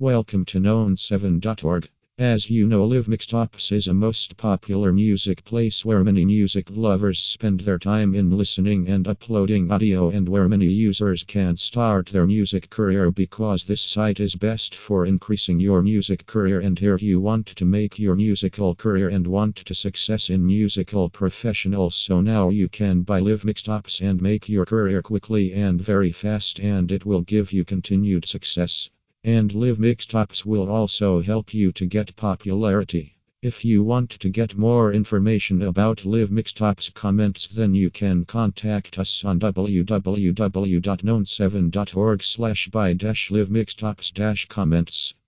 Welcome to known7.org. As you know, Live Mixtapes is a most popular music place where many music lovers spend their time in listening and uploading audio, and where many users can start their music career because this site is best for increasing your music career. And here you want to make your musical career and want to success in musical professionals. So now you can buy Live Mixtapes and make your career quickly and very fast, and it will give you continued success. And Live Mixtapes will also help you to get popularity. If you want to get more information about Live Mixtapes comments, then you can contact us on www.known7.org slash buy dash live mixtapes dash comments.